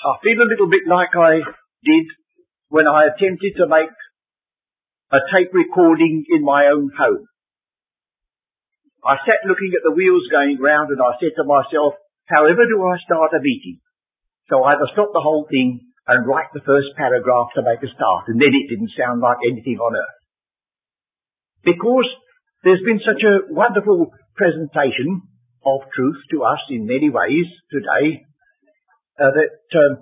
I feel a little bit like I did when I attempted to make a tape recording in my own home. I sat looking at the wheels going round and I said to myself, however do I start a meeting? So I either stop the whole thing and write the first paragraph to make a start and then it didn't sound like anything on earth. Because there's been such a wonderful presentation of truth to us in many ways today uh, that um,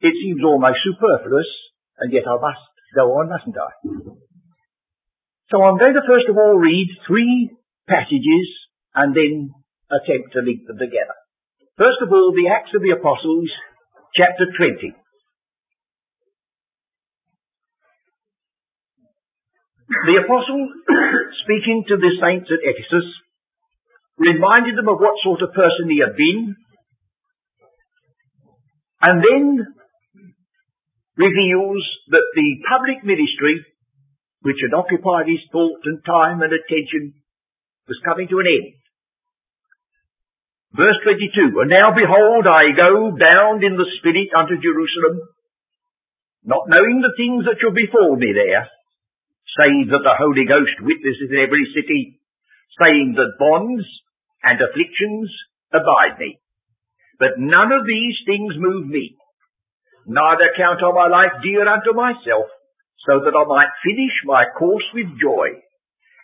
it seems almost superfluous, and yet I must go on, mustn't I? So I'm going to first of all read three passages and then attempt to link them together. First of all, the Acts of the Apostles, chapter 20. The apostle, speaking to the saints at Ephesus, reminded them of what sort of person he had been, and then reveals that the public ministry, which had occupied his thought and time and attention, was coming to an end. Verse 22, And now behold, I go bound in the Spirit unto Jerusalem, not knowing the things that shall befall me there, save that the Holy Ghost witnesses in every city, saying that bonds and afflictions abide me. But none of these things move me. Neither count I my life dear unto myself, so that I might finish my course with joy,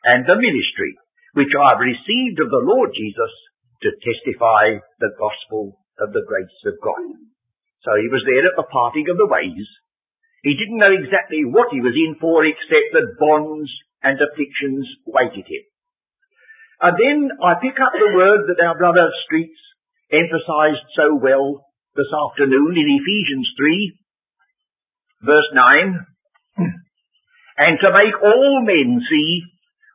and the ministry which I have received of the Lord Jesus to testify the gospel of the grace of God. So he was there at the parting of the ways. He didn't know exactly what he was in for except that bonds and afflictions waited him. And then I pick up the word that our brother Streets emphasized so well this afternoon in Ephesians 3, verse 9, and to make all men see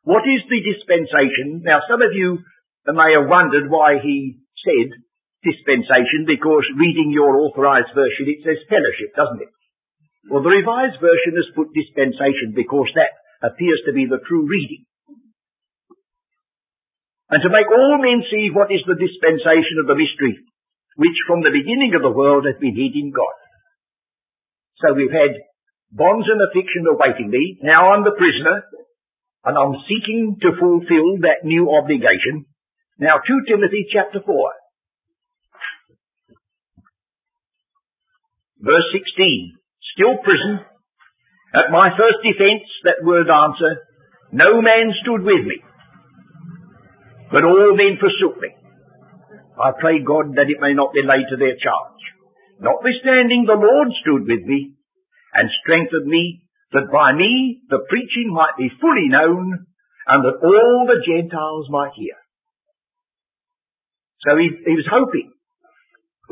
what is the dispensation. Now some of you may have wondered why he said dispensation, because reading your authorized version it says fellowship, doesn't it? Well, the revised version has put dispensation because that appears to be the true reading and to make all men see what is the dispensation of the mystery, which from the beginning of the world has been hid in God. So we've had bonds and affliction awaiting me. Now I'm the prisoner, and I'm seeking to fulfill that new obligation. Now 2 Timothy chapter 4. Verse 16. Still prison. At my first defense, that word answer, no man stood with me. But all men forsook me. I pray God that it may not be laid to their charge. Notwithstanding, the Lord stood with me and strengthened me that by me the preaching might be fully known and that all the Gentiles might hear. So he, he was hoping.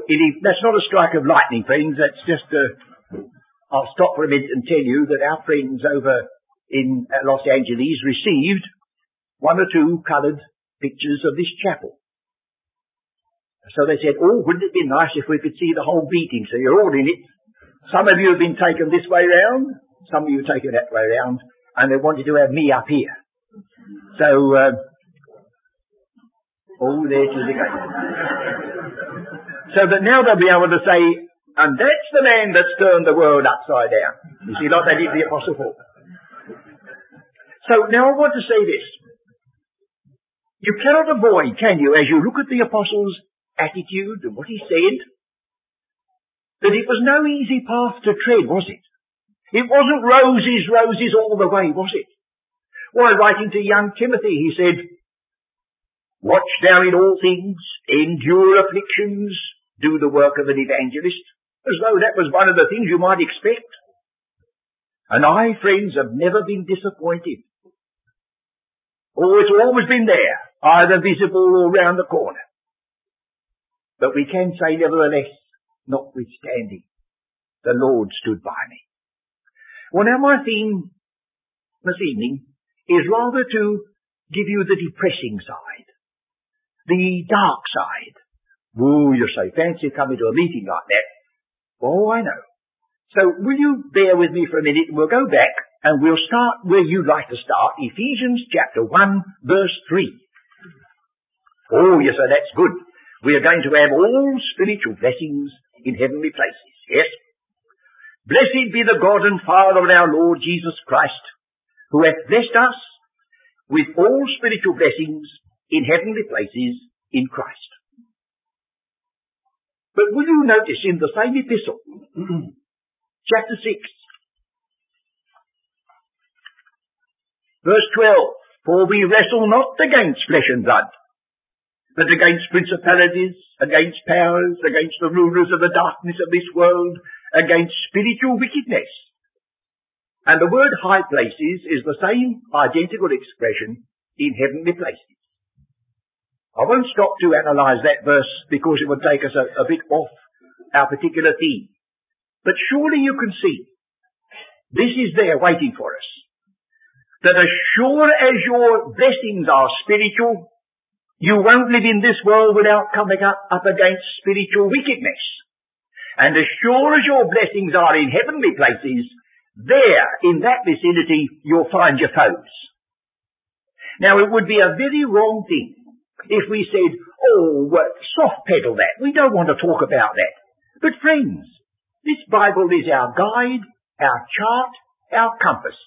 It, that's not a strike of lightning, friends. That's just a, I'll stop for a minute and tell you that our friends over in uh, Los Angeles received one or two coloured pictures of this chapel. So they said, oh, wouldn't it be nice if we could see the whole meeting? So you're all in it. Some of you have been taken this way round, some of you taken that way round, and they wanted to have me up here. So, uh, oh, there the gate. So that now they'll be able to say, and that's the man that's turned the world upside down. You see, like they did the Apostle Paul. So now I want to say this. You cannot avoid, can you, as you look at the apostle's attitude and what he said, that it was no easy path to tread, was it? It wasn't roses, roses all the way, was it? Why, writing to young Timothy, he said, Watch thou in all things, endure afflictions, do the work of an evangelist, as though that was one of the things you might expect. And I, friends, have never been disappointed. Oh, it's always been there either visible or round the corner. But we can say nevertheless, notwithstanding, the Lord stood by me. Well now my theme this evening is rather to give you the depressing side, the dark side. Oh, you're say, fancy coming to a meeting like that. Oh, I know. So will you bear with me for a minute and we'll go back and we'll start where you'd like to start, Ephesians chapter 1 verse 3. Oh, yes, sir, that's good. We are going to have all spiritual blessings in heavenly places. Yes? Blessed be the God and Father of our Lord Jesus Christ, who hath blessed us with all spiritual blessings in heavenly places in Christ. But will you notice in the same epistle, chapter 6, verse 12, For we wrestle not against flesh and blood, but against principalities, against powers, against the rulers of the darkness of this world, against spiritual wickedness. And the word high places is the same identical expression in heavenly places. I won't stop to analyze that verse because it would take us a, a bit off our particular theme. But surely you can see this is there waiting for us. That as sure as your blessings are spiritual, you won't live in this world without coming up, up against spiritual wickedness. And as sure as your blessings are in heavenly places, there, in that vicinity, you'll find your foes. Now it would be a very wrong thing if we said, oh, soft pedal that. We don't want to talk about that. But friends, this Bible is our guide, our chart, our compass.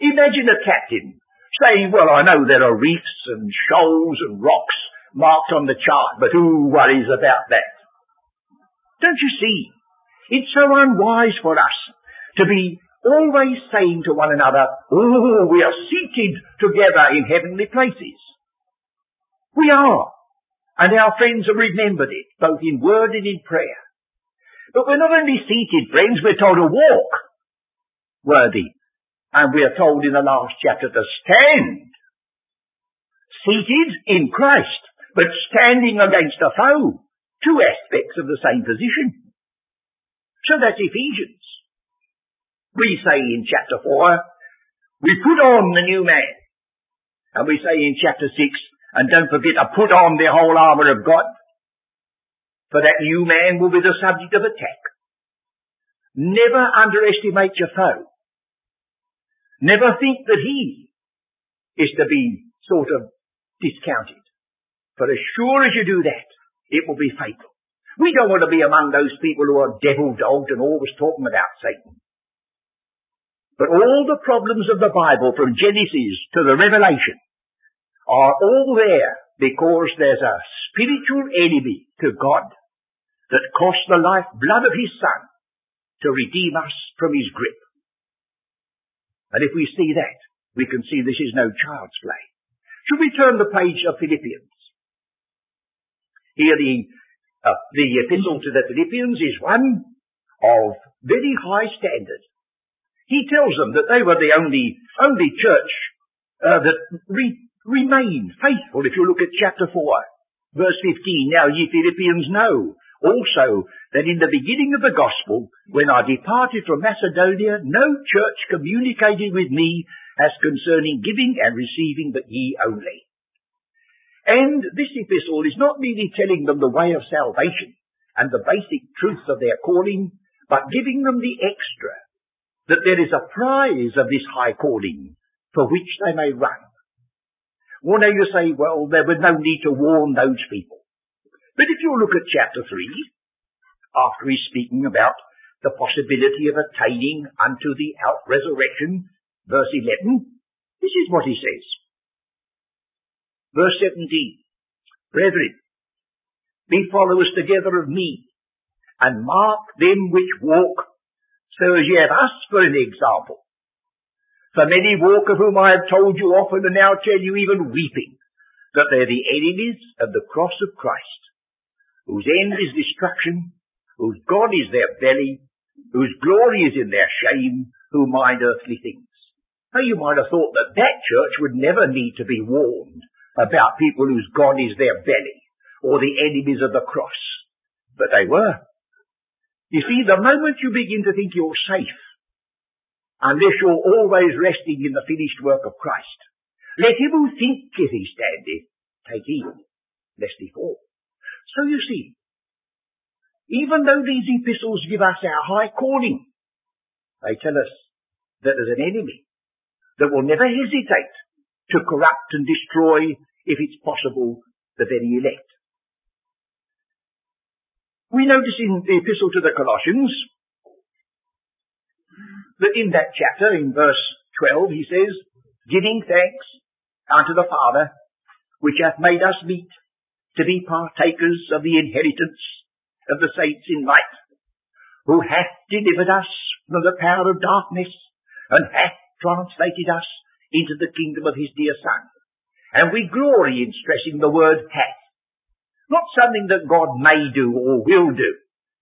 Imagine a captain saying, well, I know there are reefs and shoals and rocks marked on the chart, but who worries about that? Don't you see? It's so unwise for us to be always saying to one another, oh, we are seated together in heavenly places. We are. And our friends have remembered it, both in word and in prayer. But we're not only seated, friends, we're told to walk worthy. And we are told in the last chapter to stand. Seated in Christ, but standing against a foe two aspects of the same position. So that's Ephesians. We say in chapter 4, we put on the new man. And we say in chapter 6, and don't forget to put on the whole armour of God. For that new man will be the subject of attack. Never underestimate your foe. Never think that he is to be sort of discounted. For as sure as you do that, it will be fatal. We don't want to be among those people who are devil-dogged and always talking about Satan. But all the problems of the Bible from Genesis to the Revelation are all there because there's a spiritual enemy to God that cost the life blood of his son to redeem us from his grip. And if we see that, we can see this is no child's play. Should we turn the page of Philippians? Here the, uh, the epistle to the Philippians is one of very high standard. He tells them that they were the only, only church uh, that re- remained faithful. If you look at chapter 4, verse 15, now ye Philippians know also that in the beginning of the gospel, when I departed from Macedonia, no church communicated with me as concerning giving and receiving, but ye only. And this epistle is not merely telling them the way of salvation and the basic truths of their calling, but giving them the extra, that there is a prize of this high calling for which they may run. Well, now you say, well, there was no need to warn those people. But if you look at chapter 3, after he's speaking about the possibility of attaining unto the out resurrection, verse 11, this is what he says. Verse 17. Brethren, be followers together of me, and mark them which walk, so as ye have us for an example. For many walk of whom I have told you often, and now tell you even weeping, that they're the enemies of the cross of Christ, whose end is destruction, whose God is their belly, whose glory is in their shame, who mind earthly things. Now you might have thought that that church would never need to be warned about people whose God is their belly or the enemies of the cross. But they were. You see, the moment you begin to think you're safe, unless you're always resting in the finished work of Christ, let him who thinketh he standeth take heed, lest he fall. So you see, even though these epistles give us our high calling, they tell us that there's an enemy that will never hesitate to corrupt and destroy, if it's possible, the very elect. We notice in the epistle to the Colossians that in that chapter, in verse 12, he says, giving thanks unto the Father, which hath made us meet to be partakers of the inheritance of the saints in light, who hath delivered us from the power of darkness, and hath translated us into the kingdom of his dear Son. And we glory in stressing the word hath. Not something that God may do or will do,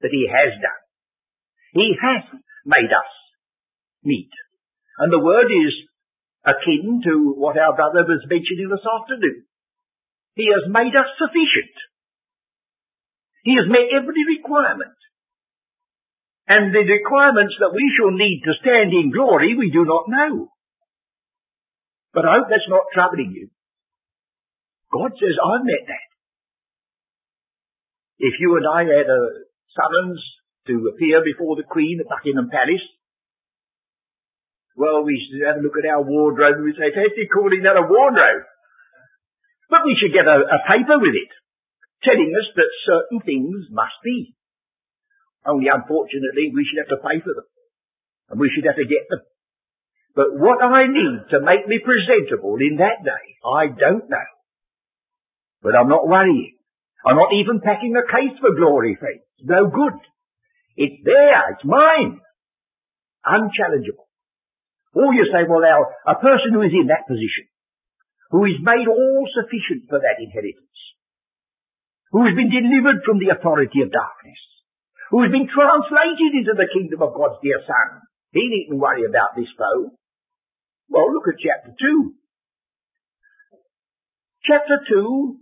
that he has done. He hath made us meet. And the word is akin to what our brother was mentioning this afternoon. He has made us sufficient. He has met every requirement. And the requirements that we shall need to stand in glory, we do not know. But I hope that's not troubling you. God says, I've met that. If you and I had a summons to appear before the Queen at Buckingham Palace, well, we should have a look at our wardrobe and we say, fancy calling that a wardrobe. But we should get a, a paper with it, telling us that certain things must be. Only unfortunately, we should have to pay for them. And we should have to get them. But what I need to make me presentable in that day, I don't know. But I'm not worrying. I'm not even packing a case for glory, friends. No good. It's there. It's mine. Unchallengeable. Or you say, well now, a person who is in that position, who is made all sufficient for that inheritance, who has been delivered from the authority of darkness, who has been translated into the kingdom of God's dear Son, he needn't worry about this foe. Well, look at chapter 2. Chapter 2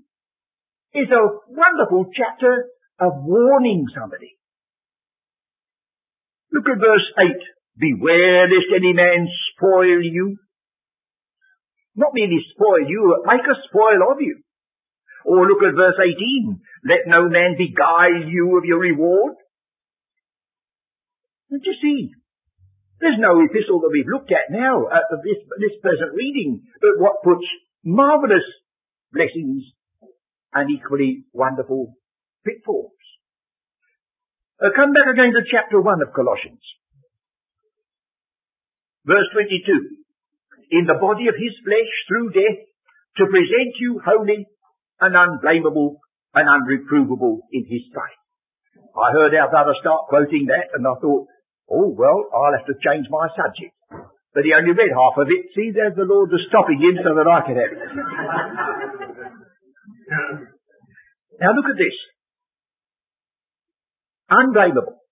is a wonderful chapter of warning somebody. Look at verse 8. Beware lest any man spoil you. Not merely spoil you, but make a spoil of you. Or look at verse 18. Let no man beguile you of your reward. Don't you see? There's no epistle that we've looked at now at this, this present reading, but what puts marvellous blessings and equally wonderful pitfalls. Uh, come back again to chapter 1 of Colossians. Verse 22. In the body of his flesh through death to present you holy and unblameable and unreprovable in his sight. I heard our brother start quoting that and I thought, oh well, I'll have to change my subject. But he only read half of it. See, there's the Lord was stopping him so that I could have it. now look at this. Unblameable.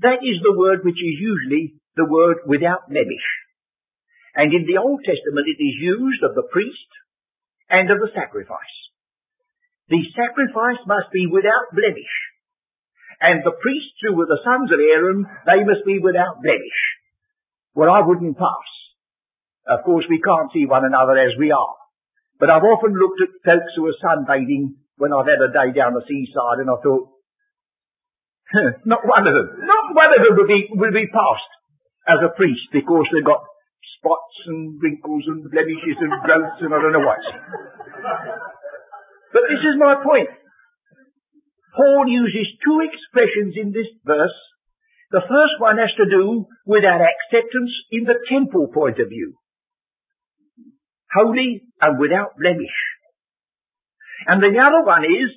That is the word which is usually the word without blemish. And in the Old Testament it is used of the priest and of the sacrifice. The sacrifice must be without blemish. And the priests who were the sons of Aaron, they must be without blemish. Well, I wouldn't pass. Of course, we can't see one another as we are. But I've often looked at folks who are sunbathing when I've had a day down the seaside and I thought, not one of them, not one of them would be, would be passed as a priest because they've got spots and wrinkles and blemishes and growths and I don't know what. But this is my point. Paul uses two expressions in this verse. The first one has to do with our acceptance in the temple point of view. Holy and without blemish. And the other one is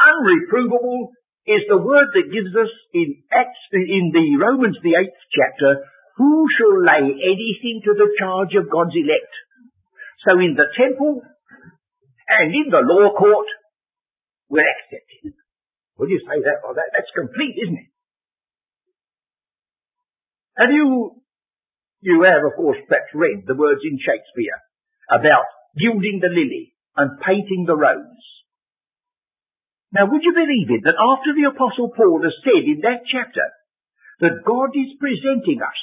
unreprovable is the word that gives us in Acts, in the Romans, the eighth chapter, who shall lay anything to the charge of God's elect? So in the temple and in the law court, we're accepted. Would you say that? Well, that, that's complete, isn't it? Have you, you have of course perhaps read the words in Shakespeare about gilding the lily and painting the rose. Now would you believe it that after the apostle Paul has said in that chapter that God is presenting us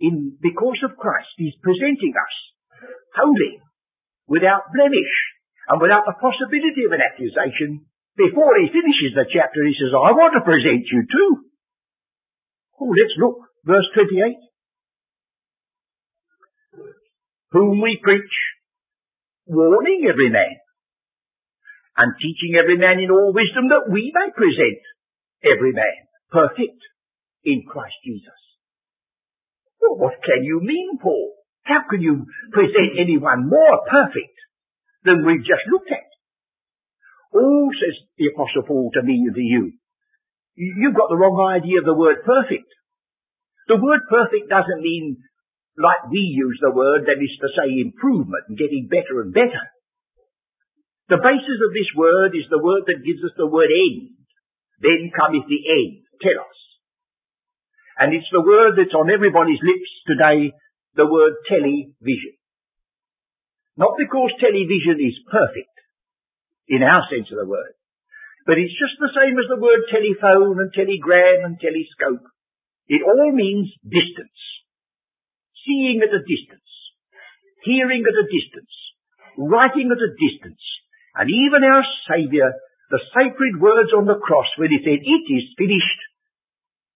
in, because of Christ, He's presenting us holy, without blemish, and without the possibility of an accusation. Before he finishes the chapter, he says, I want to present you too. Oh, let's look. Verse 28. Whom we preach, warning every man, and teaching every man in all wisdom that we may present every man perfect in Christ Jesus. Well, what can you mean, Paul? How can you present anyone more perfect than we've just looked at? Oh, says the Apostle Paul to me and to you, you've got the wrong idea of the word perfect. The word perfect doesn't mean like we use the word, that is to say improvement and getting better and better. The basis of this word is the word that gives us the word end. Then cometh the end, telos. And it's the word that's on everybody's lips today, the word television. Not because television is perfect, in our sense of the word, but it's just the same as the word telephone and telegram and telescope. It all means distance. Seeing at a distance. Hearing at a distance. Writing at a distance. And even our Saviour, the sacred words on the cross when he said, it is finished,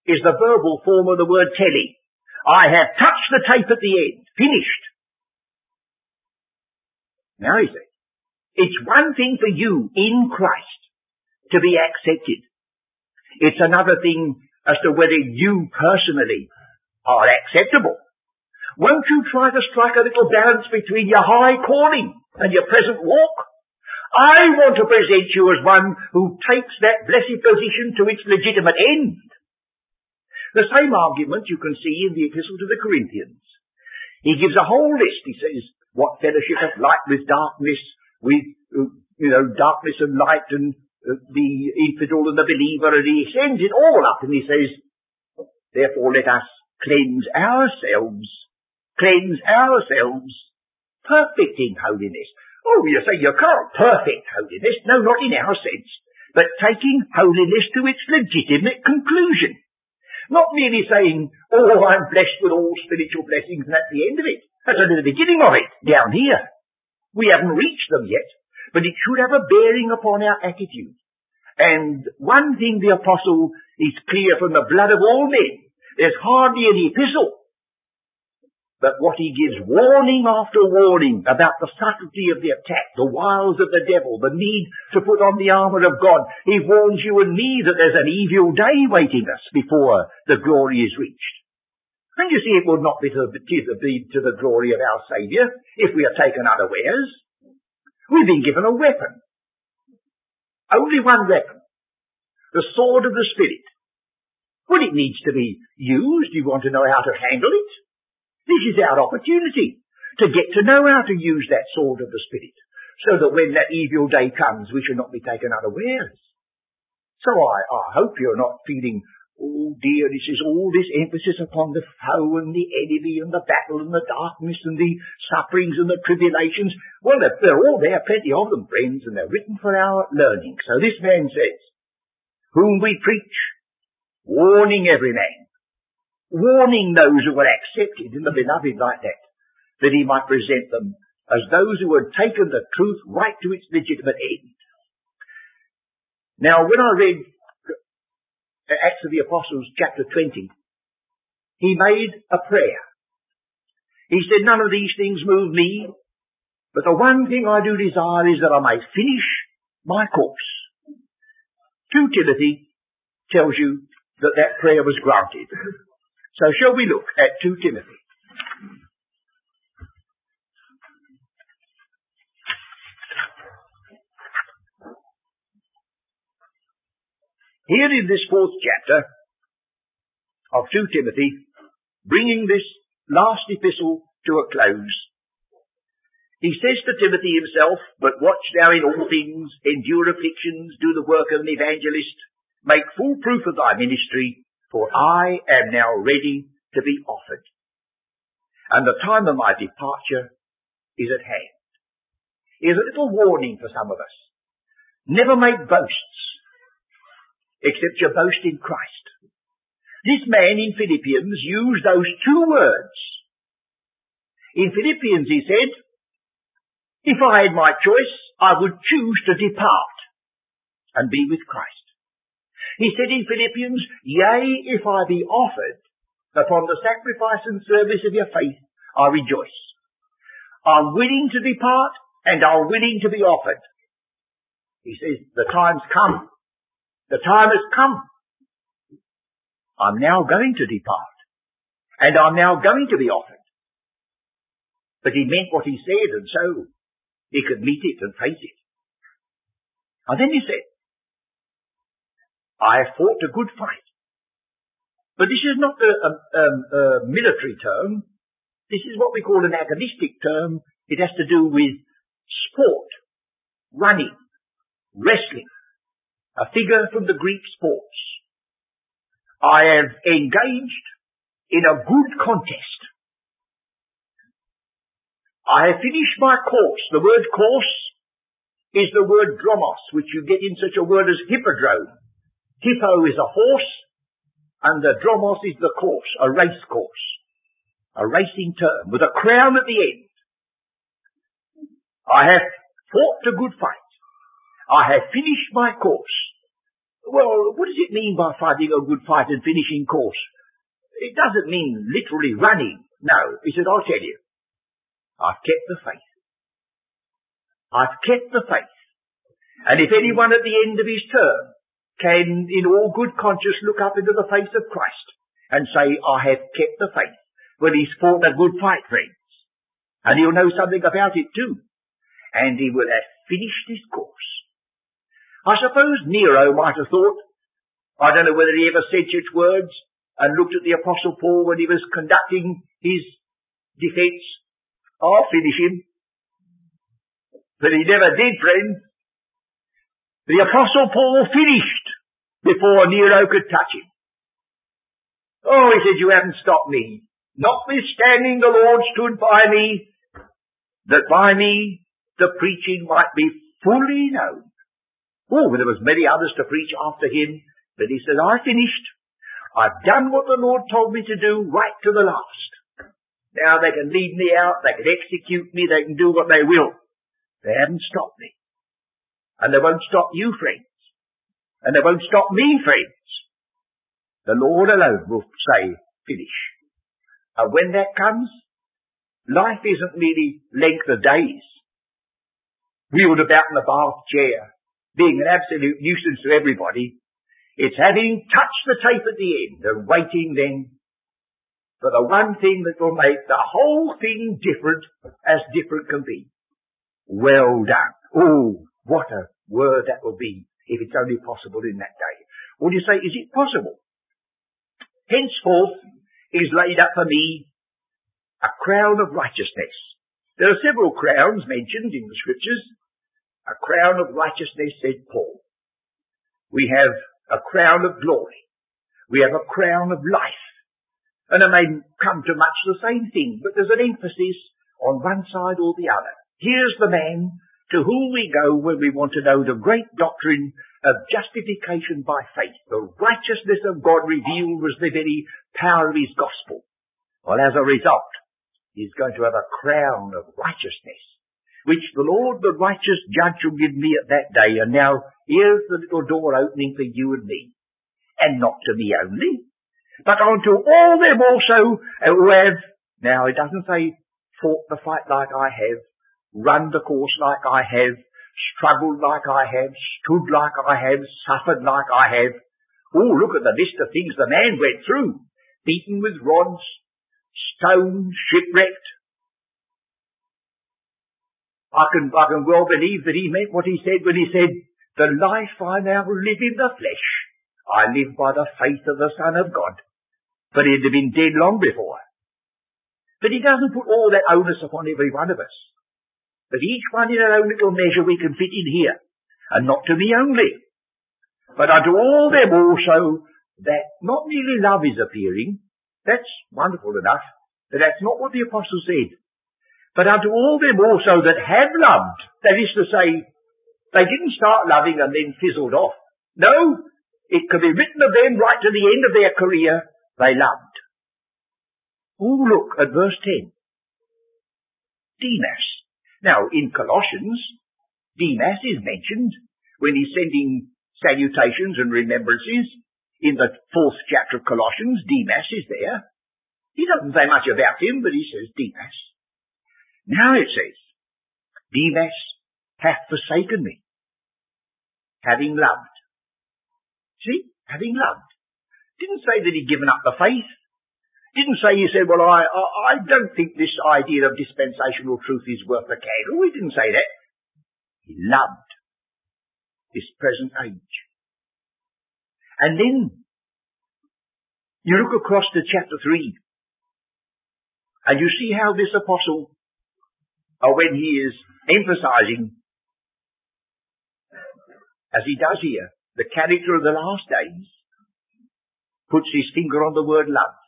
is the verbal form of the word telly. I have touched the tape at the end. Finished. Now he says, it's one thing for you in Christ to be accepted. It's another thing as to whether you personally are acceptable. Won't you try to strike a little balance between your high calling and your present walk? I want to present you as one who takes that blessed position to its legitimate end. The same argument you can see in the Epistle to the Corinthians. He gives a whole list. He says, what fellowship hath light with darkness, with, uh, you know, darkness and light and uh, the infidel and the believer, and he sends it all up and he says, therefore let us cleanse ourselves, cleanse ourselves, perfect in holiness. Oh, you say you can't perfect holiness. No, not in our sense. But taking holiness to its legitimate conclusion. Not merely saying, oh, I'm blessed with all spiritual blessings and that's the end of it. That's only the beginning of it, down here. We haven't reached them yet, but it should have a bearing upon our attitude. And one thing the apostle is clear from the blood of all men. There's hardly any epistle but what he gives warning after warning about the subtlety of the attack, the wiles of the devil, the need to put on the armour of God. He warns you and me that there's an evil day waiting us before the glory is reached. And you see, it would not be to, be to the glory of our Saviour if we are taken unawares. We've been given a weapon. Only one weapon. The sword of the Spirit. Well, it needs to be used. You want to know how to handle it. This is our opportunity to get to know how to use that sword of the Spirit, so that when that evil day comes, we shall not be taken unawares. So I, I hope you're not feeling, oh dear, this is all this emphasis upon the foe and the enemy and the battle and the darkness and the sufferings and the tribulations. Well, they're, they're all there, plenty of them, friends, and they're written for our learning. So this man says, whom we preach, warning every man warning those who were accepted in the beloved like that, that he might present them as those who had taken the truth right to its legitimate end. Now, when I read Acts of the Apostles chapter 20, he made a prayer. He said, none of these things move me, but the one thing I do desire is that I may finish my course. 2 Timothy tells you that that prayer was granted. So shall we look at 2 Timothy? Here in this fourth chapter of 2 Timothy, bringing this last epistle to a close, he says to Timothy himself, But watch thou in all things, endure afflictions, do the work of an evangelist, make full proof of thy ministry, for I am now ready to be offered. And the time of my departure is at hand. Here's a little warning for some of us. Never make boasts, except your boast in Christ. This man in Philippians used those two words. In Philippians he said, if I had my choice, I would choose to depart and be with Christ. He said in Philippians, Yea, if I be offered upon the sacrifice and service of your faith, I rejoice. I'm willing to depart and I'm willing to be offered. He says, the time's come. The time has come I'm now going to depart. And I'm now going to be offered. But he meant what he said, and so he could meet it and face it. And then he said, I fought a good fight. But this is not a, a, a, military term. This is what we call an agonistic term. It has to do with sport, running, wrestling, a figure from the Greek sports. I have engaged in a good contest. I have finished my course. The word course is the word dromos, which you get in such a word as hippodrome. Hippo is a horse, and the dromos is the course, a race course. A racing term, with a crown at the end. I have fought a good fight. I have finished my course. Well, what does it mean by fighting a good fight and finishing course? It doesn't mean literally running. No, he said, I'll tell you. I've kept the faith. I've kept the faith. And if anyone at the end of his term can, in all good conscience, look up into the face of Christ and say, I have kept the faith, well, he's fought a good fight, friends. And he'll know something about it too. And he will have finished his course. I suppose Nero might have thought, I don't know whether he ever said such words, and looked at the Apostle Paul when he was conducting his defence. I'll finish him. But he never did, friends. The Apostle Paul finished before Nero could touch him. Oh, he said, you haven't stopped me. Notwithstanding the Lord stood by me, that by me the preaching might be fully known. Oh, there was many others to preach after him, but he said, I finished. I've done what the Lord told me to do right to the last. Now they can lead me out, they can execute me, they can do what they will. They haven't stopped me. And they won't stop you, friends. And they won't stop me, friends. The Lord alone will say, finish. And when that comes, life isn't merely length of days. Wheeled about in a bath chair, being an absolute nuisance to everybody. It's having touched the tape at the end and waiting then for the one thing that will make the whole thing different as different can be. Well done. Oh, what a word that will be if it's only possible in that day. Would you say, is it possible? Henceforth is laid up for me a crown of righteousness. There are several crowns mentioned in the scriptures. A crown of righteousness, said Paul. We have a crown of glory. We have a crown of life. And it may come to much the same thing, but there's an emphasis on one side or the other. Here's the man to whom we go when we want to know the great doctrine of justification by faith. The righteousness of God revealed was the very power of his gospel. Well, as a result, he's going to have a crown of righteousness which the Lord, the righteous judge, will give me at that day. And now here's the little door opening for you and me. And not to me only, but unto all them also who have, now it doesn't say fought the fight like I have, run the course like I have, struggled like I have, stood like I have, suffered like I have. Oh, look at the list of things the man went through. Beaten with rods, stoned, shipwrecked, I can, I can well believe that he meant what he said when he said, the life I now live in the flesh, I live by the faith of the Son of God. But he'd have been dead long before. But he doesn't put all that onus upon every one of us. But each one in our own little measure we can fit in here. And not to me only. But unto all them also that not merely love is appearing. That's wonderful enough. But that's not what the apostle said but unto all them also that have loved. That is to say, they didn't start loving and then fizzled off. No, it could be written of them right to the end of their career, they loved. Oh, look at verse 10. Demas. Now, in Colossians, Demas is mentioned when he's sending salutations and remembrances. In the fourth chapter of Colossians, Demas is there. He doesn't say much about him, but he says Demas. Now it says, Demas hath forsaken me, having loved. See? Having loved. Didn't say that he'd given up the faith. Didn't say he said, well, I, I, don't think this idea of dispensational truth is worth a candle. He didn't say that. He loved this present age. And then you look across to chapter 3 and you see how this apostle, uh, when he is emphasizing, as he does here, the character of the last days, puts his finger on the word love.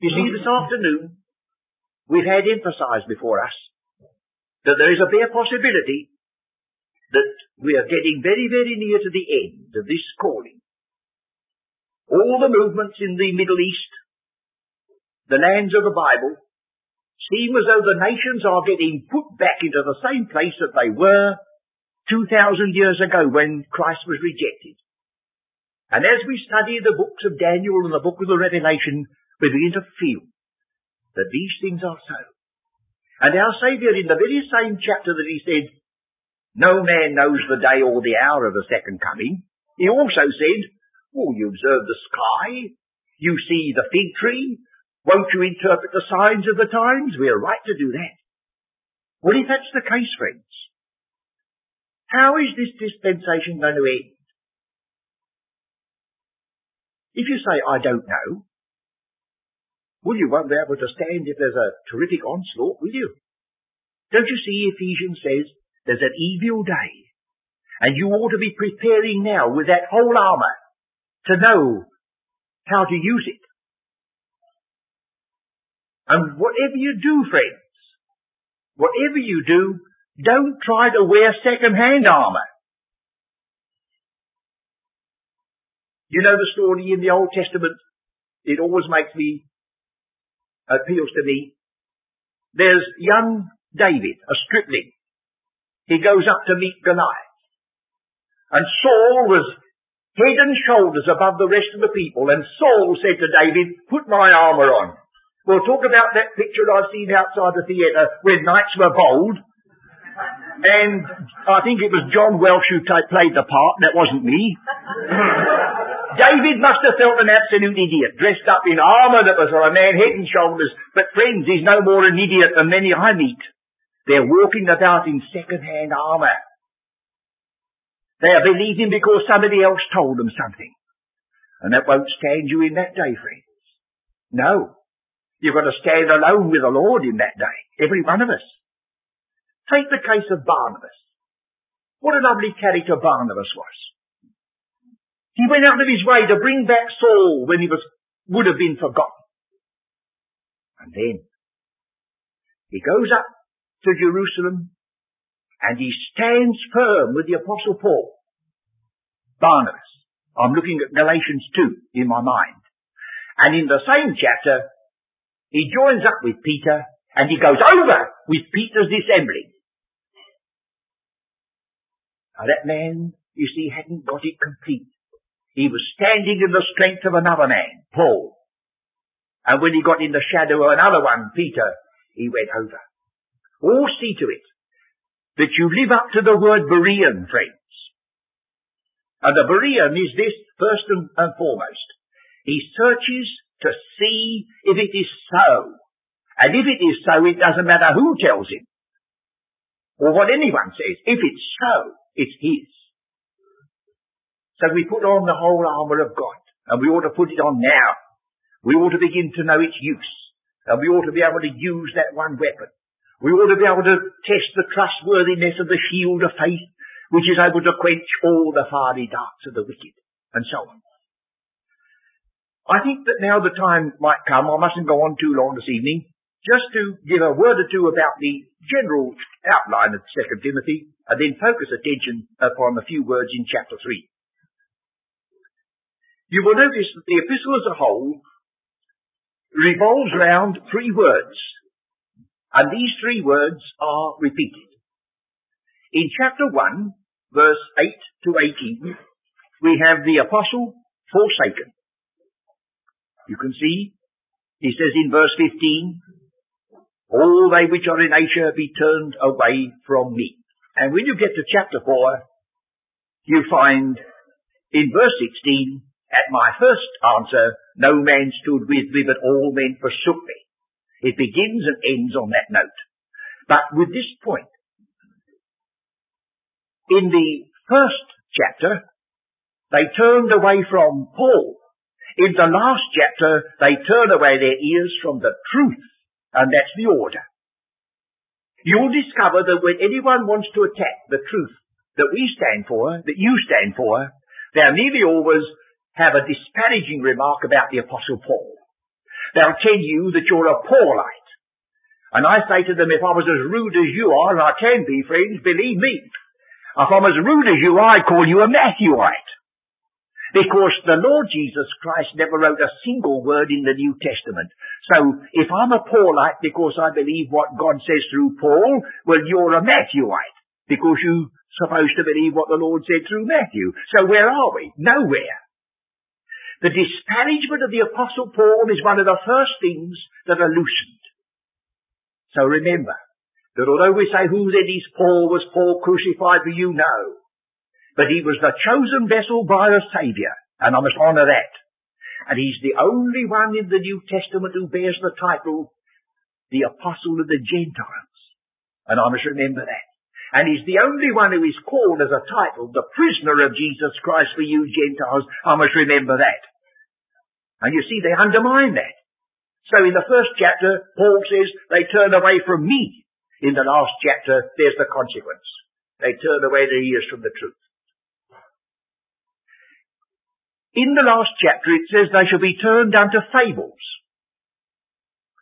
You see, this afternoon, we've had emphasized before us that there is a bare possibility that we are getting very, very near to the end of this calling. All the movements in the Middle East, the lands of the Bible, seem as though the nations are getting put back into the same place that they were 2,000 years ago when Christ was rejected. And as we study the books of Daniel and the book of the Revelation, we begin to feel that these things are so. And our Saviour, in the very same chapter that he said, no man knows the day or the hour of the second coming, he also said, well, you observe the sky, you see the fig tree, won't you interpret the signs of the times? We are right to do that. Well, if that's the case, friends, how is this dispensation going to end? If you say, I don't know, well, you won't be able to stand if there's a terrific onslaught, will you? Don't you see Ephesians says there's an evil day, and you ought to be preparing now with that whole armour to know how to use it. And whatever you do, friends, whatever you do, don't try to wear second-hand armour. You know the story in the Old Testament? It always makes me, appeals to me. There's young David, a stripling. He goes up to meet Goliath. And Saul was head and shoulders above the rest of the people. And Saul said to David, put my armour on. We'll talk about that picture I've seen outside the theatre where knights were bold. And I think it was John Welsh who t- played the part. That wasn't me. David must have felt an absolute idiot, dressed up in armour that was on a man head and shoulders. But friends, he's no more an idiot than many I meet. They're walking about in second-hand armour. They are believing because somebody else told them something. And that won't stand you in that day, friends. No. You've got to stand alone with the Lord in that day. Every one of us. Take the case of Barnabas. What a lovely character Barnabas was. He went out of his way to bring back Saul when he was, would have been forgotten. And then he goes up to Jerusalem and he stands firm with the apostle Paul. Barnabas. I'm looking at Galatians 2 in my mind. And in the same chapter, he joins up with Peter and he goes over with Peter's assembly. Now that man, you see, hadn't got it complete. He was standing in the strength of another man, Paul. And when he got in the shadow of another one, Peter, he went over. All see to it that you live up to the word Berean, friends. And the Berean is this, first and, and foremost. He searches to see if it is so. And if it is so, it doesn't matter who tells him. Or what anyone says. If it's so, it's his. So we put on the whole armour of God, and we ought to put it on now. We ought to begin to know its use, and we ought to be able to use that one weapon. We ought to be able to test the trustworthiness of the shield of faith, which is able to quench all the fiery darts of the wicked, and so on. I think that now the time might come, I mustn't go on too long this evening, just to give a word or two about the general outline of 2 Timothy, and then focus attention upon a few words in chapter 3 you will notice that the epistle as a whole revolves around three words. And these three words are repeated. In chapter 1, verse 8 to 18, we have the apostle forsaken. You can see, he says in verse 15, all they which are in Asia be turned away from me. And when you get to chapter 4, you find in verse 16, at my first answer, no man stood with me, but all men forsook me. It begins and ends on that note. But with this point, in the first chapter, they turned away from Paul. In the last chapter, they turn away their ears from the truth, and that's the order. You'll discover that when anyone wants to attack the truth that we stand for, that you stand for, they'll nearly always have a disparaging remark about the Apostle Paul. They'll tell you that you're a Paulite. And I say to them, if I was as rude as you are, and I can be, friends, believe me, if I'm as rude as you are, I'd call you a Matthewite. Because the Lord Jesus Christ never wrote a single word in the New Testament. So, if I'm a Paulite because I believe what God says through Paul, well, you're a Matthewite. Because you're supposed to believe what the Lord said through Matthew. So where are we? Nowhere. The disparagement of the Apostle Paul is one of the first things that are loosened. So remember that although we say who then is Paul, was Paul crucified for you? No. But he was the chosen vessel by the Saviour, and I must honour that. And he's the only one in the New Testament who bears the title, the Apostle of the Gentiles. And I must remember that. And he's the only one who is called as a title, the prisoner of Jesus Christ for you Gentiles. I must remember that. And you see, they undermine that. So in the first chapter, Paul says they turn away from me. In the last chapter, there's the consequence. They turn away their ears from the truth. In the last chapter, it says they shall be turned unto fables.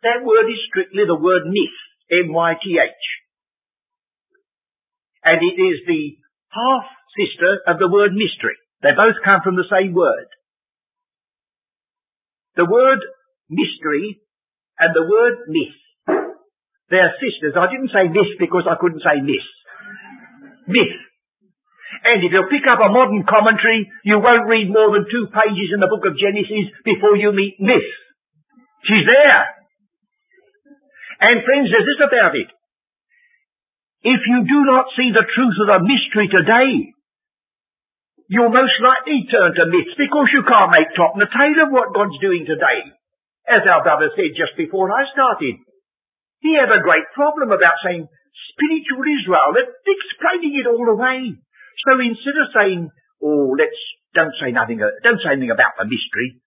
That word is strictly the word myth, M-Y-T-H and it is the half sister of the word mystery. They both come from the same word. The word mystery and the word myth. They're sisters. I didn't say myth because I couldn't say miss. Myth. And if you pick up a modern commentary, you won't read more than two pages in the book of Genesis before you meet myth. She's there. And friends, there's this about it. If you do not see the truth of the mystery today, you'll most likely turn to myths because you can't make top and the tail of what God's doing today. As our brother said just before I started, he had a great problem about saying spiritual Israel, and explaining it all away. So instead of saying, oh, let's, don't say nothing, uh, don't say anything about the mystery,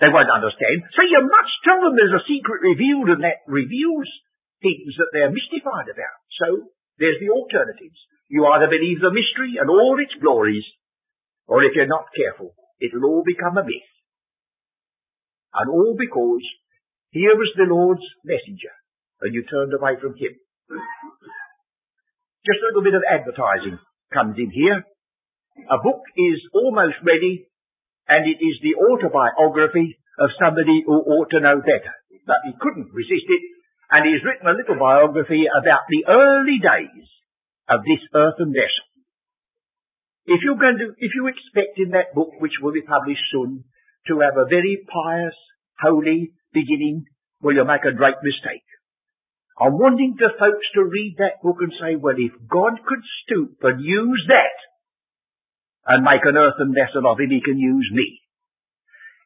they won't understand. So you must tell them there's a secret revealed and that reveals things that they're mystified about. So there's the alternatives. You either believe the mystery and all its glories, or if you're not careful, it'll all become a myth. And all because here was the Lord's messenger, and you turned away from him. Just a little bit of advertising comes in here. A book is almost ready, and it is the autobiography of somebody who ought to know better. But he couldn't resist it, and he's written a little biography about the early days of this earthen vessel. If you're going to, if you expect in that book, which will be published soon, to have a very pious, holy beginning, well, you'll make a great mistake. I'm wanting the folks to read that book and say, well, if God could stoop and use that and make an earthen vessel of him, he can use me.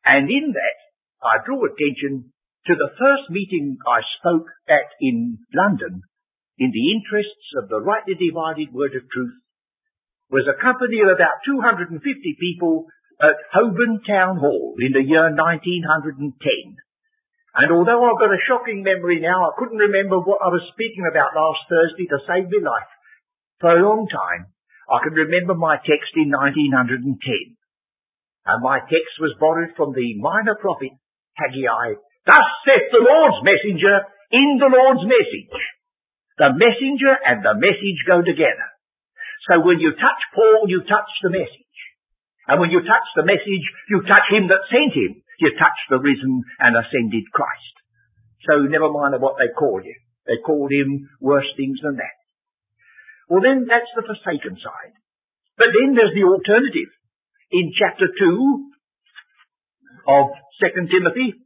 And in that, I draw attention to the first meeting I spoke at in London in the interests of the rightly divided word of truth was a company of about 250 people at Holborn Town Hall in the year 1910. And although I've got a shocking memory now, I couldn't remember what I was speaking about last Thursday to save my life. For a long time, I can remember my text in 1910. And my text was borrowed from the minor prophet Haggai Thus saith the Lord's messenger in the Lord's message. The messenger and the message go together. So when you touch Paul, you touch the message. And when you touch the message, you touch him that sent him. You touch the risen and ascended Christ. So never mind what they call you. They called him worse things than that. Well then, that's the forsaken side. But then there's the alternative. In chapter 2 of 2 Timothy,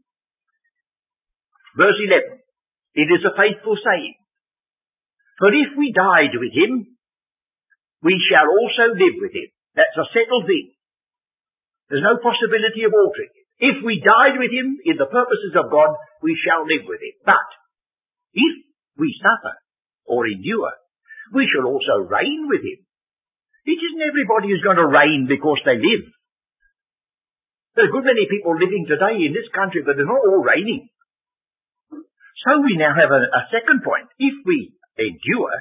Verse 11. It is a faithful saying. For if we died with him, we shall also live with him. That's a settled thing. There's no possibility of altering it. If we died with him in the purposes of God, we shall live with him. But if we suffer or endure, we shall also reign with him. It isn't everybody who's going to reign because they live. There are a good many people living today in this country, but they're not all reigning. So we now have a, a second point. If we endure,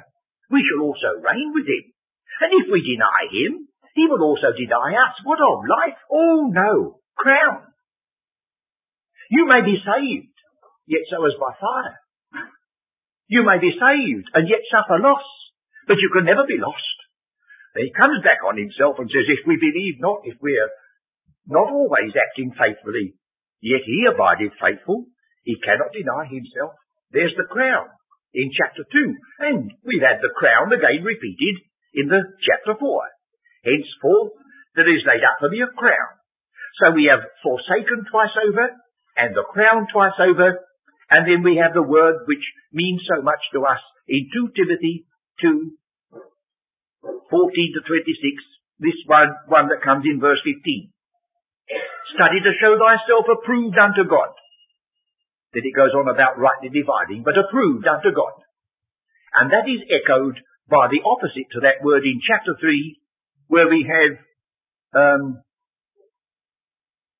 we shall also reign with him. And if we deny him, he will also deny us. What of life? Oh no, crown. You may be saved, yet so as by fire. You may be saved and yet suffer loss, but you can never be lost. Then he comes back on himself and says, if we believe not, if we're not always acting faithfully, yet he abideth faithful, he cannot deny himself. There's the crown in chapter 2. And we've had the crown again repeated in the chapter 4. Henceforth, there is laid up for me a crown. So we have forsaken twice over, and the crown twice over, and then we have the word which means so much to us in 2 Timothy 2, 14 to 26, this one, one that comes in verse 15. Study to show thyself approved unto God, Then it goes on about rightly dividing, but approved unto God. And that is echoed by the opposite to that word in chapter 3, where we have um,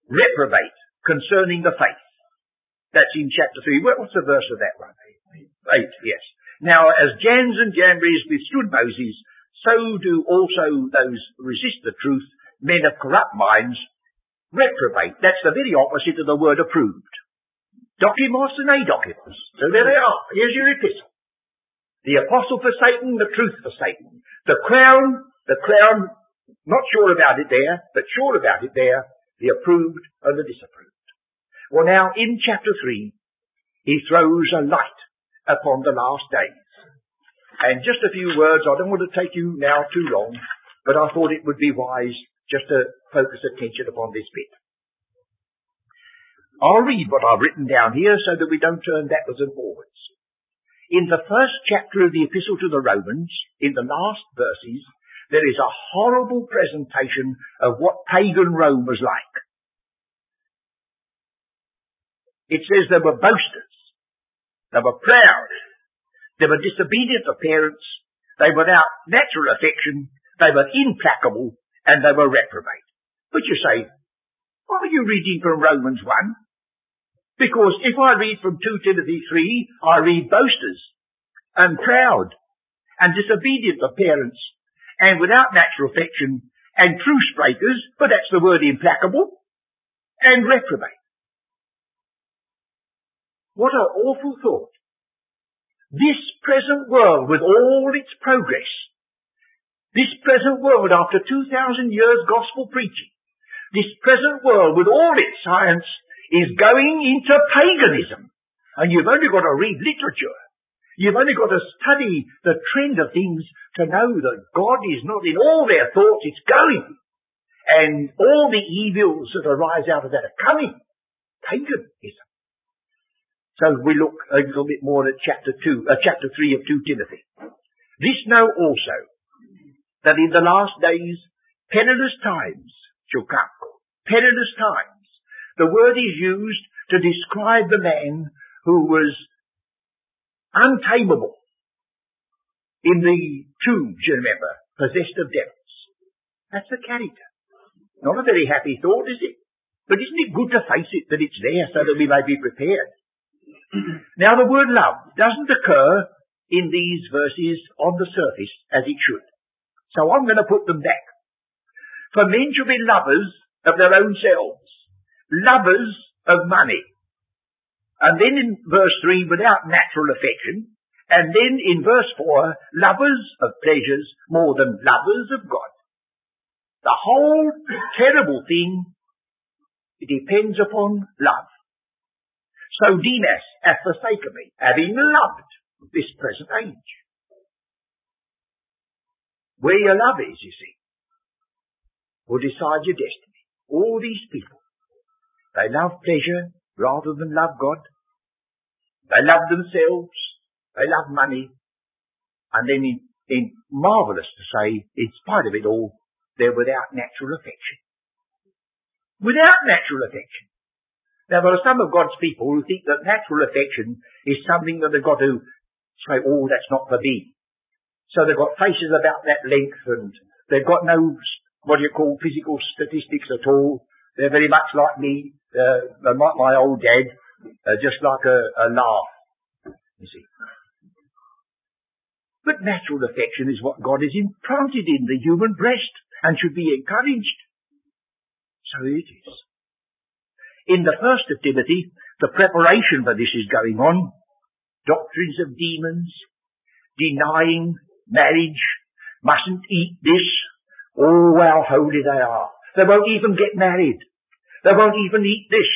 reprobate concerning the faith. That's in chapter 3. What's the verse of that one? 8, yes. Now, as Jannes and Jambres withstood Moses, so do also those resist the truth, men of corrupt minds, reprobate. That's the very opposite of the word approved. Dokimos and adokimos. So there they are. Here's your epistle. The apostle for Satan, the truth for Satan. The crown, the crown, not sure about it there, but sure about it there, the approved and the disapproved. Well now, in chapter 3, he throws a light upon the last days. And just a few words, I don't want to take you now too long, but I thought it would be wise just to focus attention upon this bit. I'll read what I've written down here so that we don't turn backwards and forwards. In the first chapter of the Epistle to the Romans, in the last verses, there is a horrible presentation of what pagan Rome was like. It says they were boasters. They were proud. They were disobedient to parents. They were without natural affection. They were implacable and they were reprobate. But you say, are you reading from Romans 1? Because if I read from 2 Timothy 3, I read boasters and proud and disobedient to parents and without natural affection and truce breakers, but that's the word implacable, and reprobate. What an awful thought. This present world with all its progress, this present world after 2,000 years gospel preaching, this present world with all its science is going into paganism. And you've only got to read literature. You've only got to study the trend of things to know that God is not in all their thoughts, it's going. And all the evils that arise out of that are coming. Paganism. So we look a little bit more at chapter 2, uh, chapter 3 of 2 Timothy. This know also, that in the last days, perilous times shall come. Perilous times. The word is used to describe the man who was untamable in the tombs, you remember, possessed of devils. That's the character. Not a very happy thought, is it? But isn't it good to face it that it's there so that we may be prepared? now the word love doesn't occur in these verses on the surface as it should. So I'm going to put them back. For men should be lovers of their own selves, lovers of money. And then in verse 3, without natural affection. And then in verse 4, lovers of pleasures more than lovers of God. The whole terrible thing depends upon love. So Demas hath forsaken me, having loved this present age. Where your love is, you see, will decide your destiny. All these people they love pleasure rather than love God. They love themselves. They love money. And then in, in marvellous to say, in spite of it all, they're without natural affection. without natural affection. Now there are some of God's people who think that natural affection is something that they've got to say, oh, that's not for me. So they've got faces about that length and they've got no, what do you call, physical statistics at all. They're very much like me, uh, like my old dad, uh, just like a, a laugh, you see. But natural affection is what God has implanted in the human breast and should be encouraged. So it is. In the first of Timothy, the preparation for this is going on. Doctrines of demons, denying marriage, mustn't eat this. Oh, how holy they are. They won't even get married. They won't even eat this.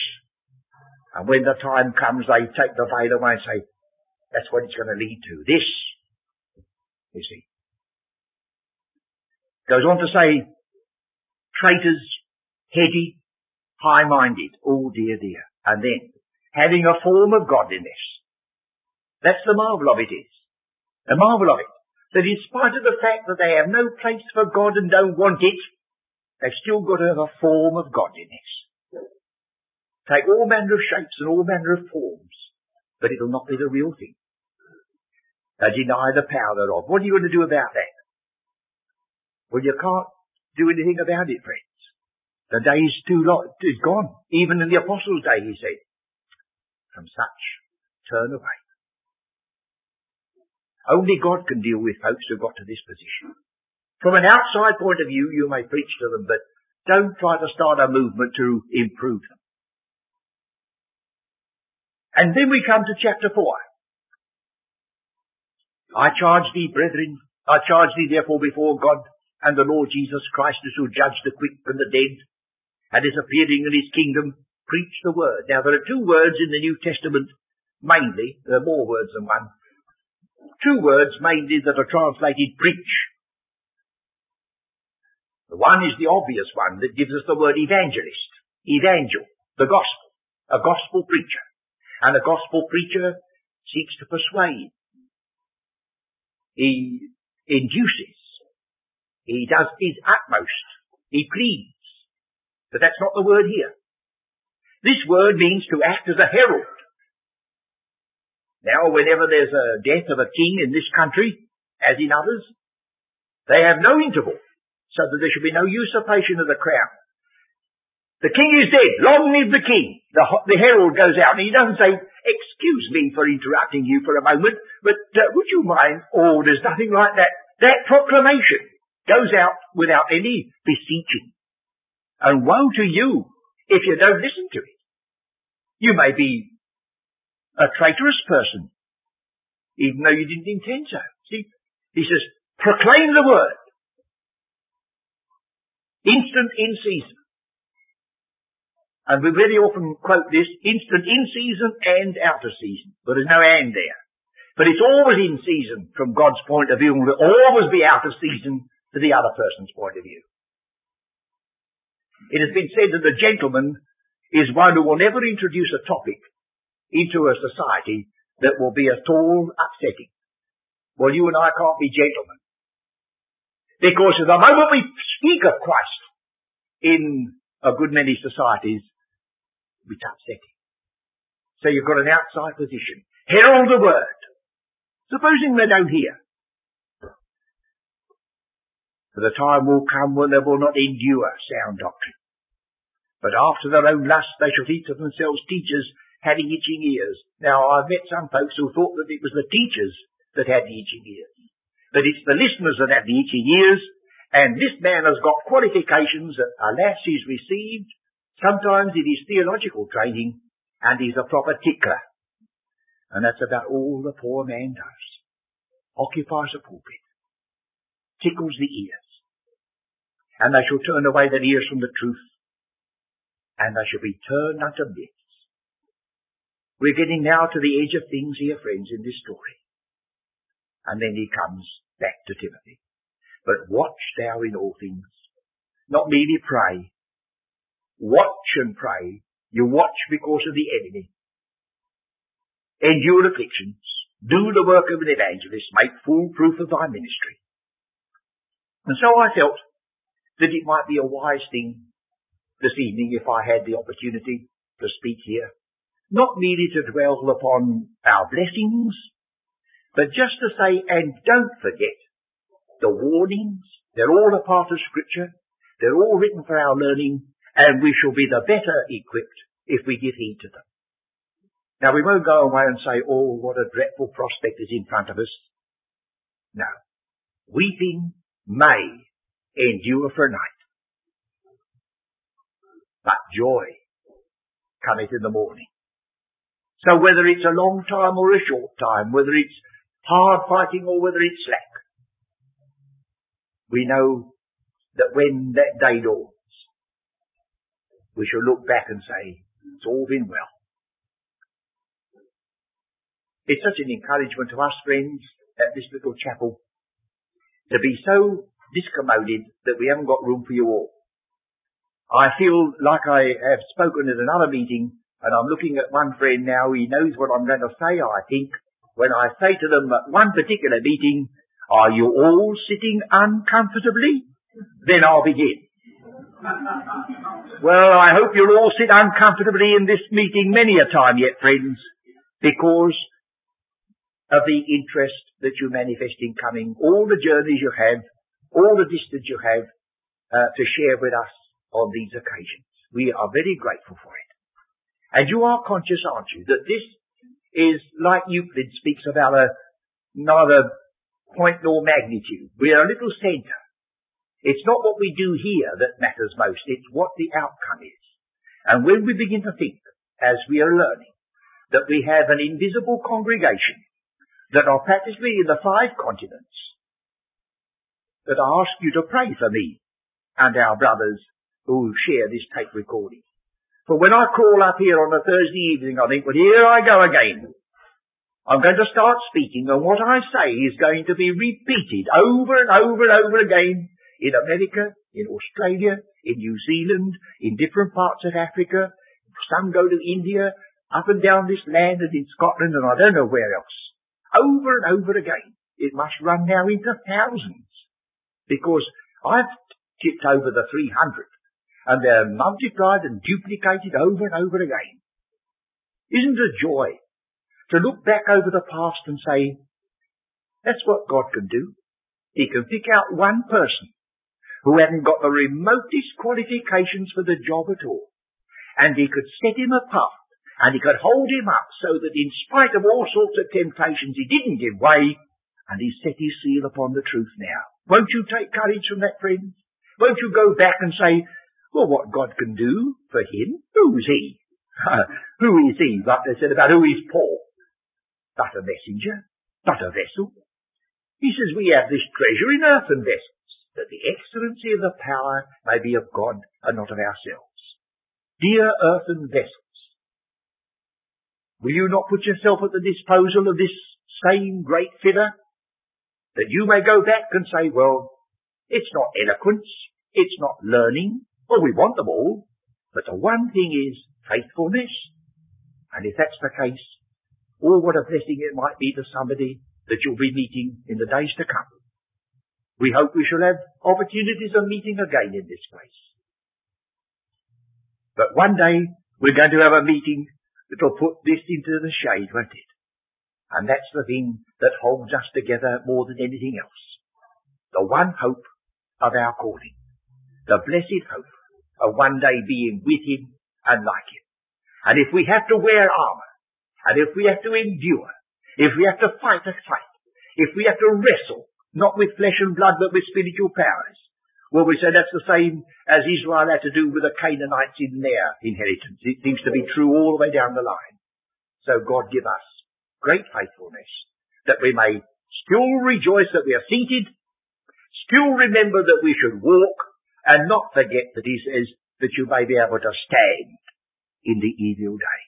And when the time comes, they take the veil away and say, that's what it's going to lead to. This, you see. Goes on to say, traitors, heady, high-minded. Oh dear, dear. And then, having a form of godliness. That's the marvel of it is. The marvel of it. That in spite of the fact that they have no place for God and don't want it, they've still got to have a form of godliness. Take all manner of shapes and all manner of forms, but it'll not be the real thing. They deny the power thereof. What are you going to do about that? Well, you can't do anything about it, friends. The day is too long, is gone. Even in the Apostles' day, he said, from such, turn away. Only God can deal with folks who've got to this position. From an outside point of view, you may preach to them, but don't try to start a movement to improve them. And then we come to chapter 4. I charge thee, brethren, I charge thee therefore before God and the Lord Jesus Christ, who shall judge the quick and the dead, and is appearing in his kingdom, preach the word. Now there are two words in the New Testament, mainly, there are more words than one, two words mainly that are translated preach. The one is the obvious one that gives us the word evangelist, evangel, the gospel, a gospel preacher. And a gospel preacher seeks to persuade. He induces. He does his utmost. He pleads. But that's not the word here. This word means to act as a herald. Now, whenever there's a death of a king in this country, as in others, they have no interval, so that there should be no usurpation of the crown. The king is dead. Long live the king. The, the herald goes out and he doesn't say, excuse me for interrupting you for a moment, but uh, would you mind? Oh, there's nothing like that. That proclamation goes out without any beseeching. And woe to you if you don't listen to it. You may be a traitorous person, even though you didn't intend so. See, he says, proclaim the word. Instant in season. And we very often quote this, instant in season and out of season. But there's no and there. But it's always in season from God's point of view and will always be out of season to the other person's point of view. It has been said that the gentleman is one who will never introduce a topic into a society that will be at all upsetting. Well, you and I can't be gentlemen. Because the moment we speak of Christ in a good many societies, it's upsetting. So you've got an outside position. Herald the word. Supposing they don't hear. For the time will come when they will not endure sound doctrine. But after their own lust they shall heap to themselves teachers having itching ears. Now I've met some folks who thought that it was the teachers that had the itching ears. But it's the listeners that have the itching ears, and this man has got qualifications that, alas, he's received Sometimes it is theological training and he's a proper tickler. And that's about all the poor man does. Occupies a pulpit. Tickles the ears. And they shall turn away their ears from the truth. And they shall be turned unto myths. We're getting now to the edge of things here, friends, in this story. And then he comes back to Timothy. But watch thou in all things. Not merely pray, Watch and pray. You watch because of the enemy. Endure afflictions. Do the work of an evangelist. Make full proof of thy ministry. And so I felt that it might be a wise thing this evening if I had the opportunity to speak here. Not merely to dwell upon our blessings, but just to say, and don't forget, the warnings, they're all a part of scripture, they're all written for our learning, and we shall be the better equipped if we give heed to them. Now we won't go away and say, oh, what a dreadful prospect is in front of us. No. Weeping may endure for a night. But joy cometh in the morning. So whether it's a long time or a short time, whether it's hard fighting or whether it's slack, we know that when that day dawns, we shall look back and say, it's all been well. It's such an encouragement to us friends at this little chapel to be so discommoded that we haven't got room for you all. I feel like I have spoken at another meeting and I'm looking at one friend now, he knows what I'm going to say, I think, when I say to them at one particular meeting, are you all sitting uncomfortably? Then I'll begin. well, I hope you'll all sit uncomfortably in this meeting many a time yet, friends, because of the interest that you manifest in coming, all the journeys you have, all the distance you have uh, to share with us on these occasions. We are very grateful for it. And you are conscious, aren't you, that this is like Euclid speaks about a neither point nor magnitude. We are a little centre. It's not what we do here that matters most, it's what the outcome is. And when we begin to think, as we are learning, that we have an invisible congregation that are practically in the five continents, that I ask you to pray for me and our brothers who share this tape recording. For when I crawl up here on a Thursday evening, I think, well, here I go again. I'm going to start speaking, and what I say is going to be repeated over and over and over again in America, in Australia, in New Zealand, in different parts of Africa. Some go to India, up and down this land, and in Scotland, and I don't know where else. Over and over again. It must run now into thousands. Because I've tipped over the 300 and they're multiplied and duplicated over and over again. Isn't it a joy to look back over the past and say, that's what God can do. He can pick out one person who hadn't got the remotest qualifications for the job at all. And he could set him apart and he could hold him up so that in spite of all sorts of temptations he didn't give way and he set his seal upon the truth now. Won't you take courage from that, friends? Won't you go back and say, well, what God can do for him, who's he? who is he? Like they said about who is Paul? But a messenger, but a vessel. He says we have this treasure in earthen vessels, that the excellency of the power may be of God and not of ourselves. Dear earthen vessels, will you not put yourself at the disposal of this same great fitter? That you may go back and say, well, it's not eloquence, it's not learning, well, we want them all, but the one thing is faithfulness. And if that's the case, oh, what a blessing it might be to somebody that you'll be meeting in the days to come. We hope we shall have opportunities of meeting again in this place. But one day we're going to have a meeting that'll put this into the shade, won't it? And that's the thing that holds us together more than anything else. The one hope of our calling. The blessed hope of one day being with him and like him. And if we have to wear armor, and if we have to endure, if we have to fight a fight, if we have to wrestle, not with flesh and blood, but with spiritual powers, well, we say that's the same as Israel had to do with the Canaanites in their inheritance. It seems to be true all the way down the line. So God give us great faithfulness that we may still rejoice that we are seated, still remember that we should walk, and not forget that he says that you may be able to stand in the evil day.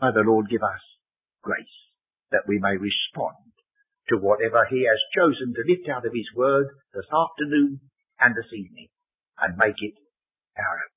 May the Lord give us grace that we may respond to whatever he has chosen to lift out of his word this afternoon and this evening and make it our own.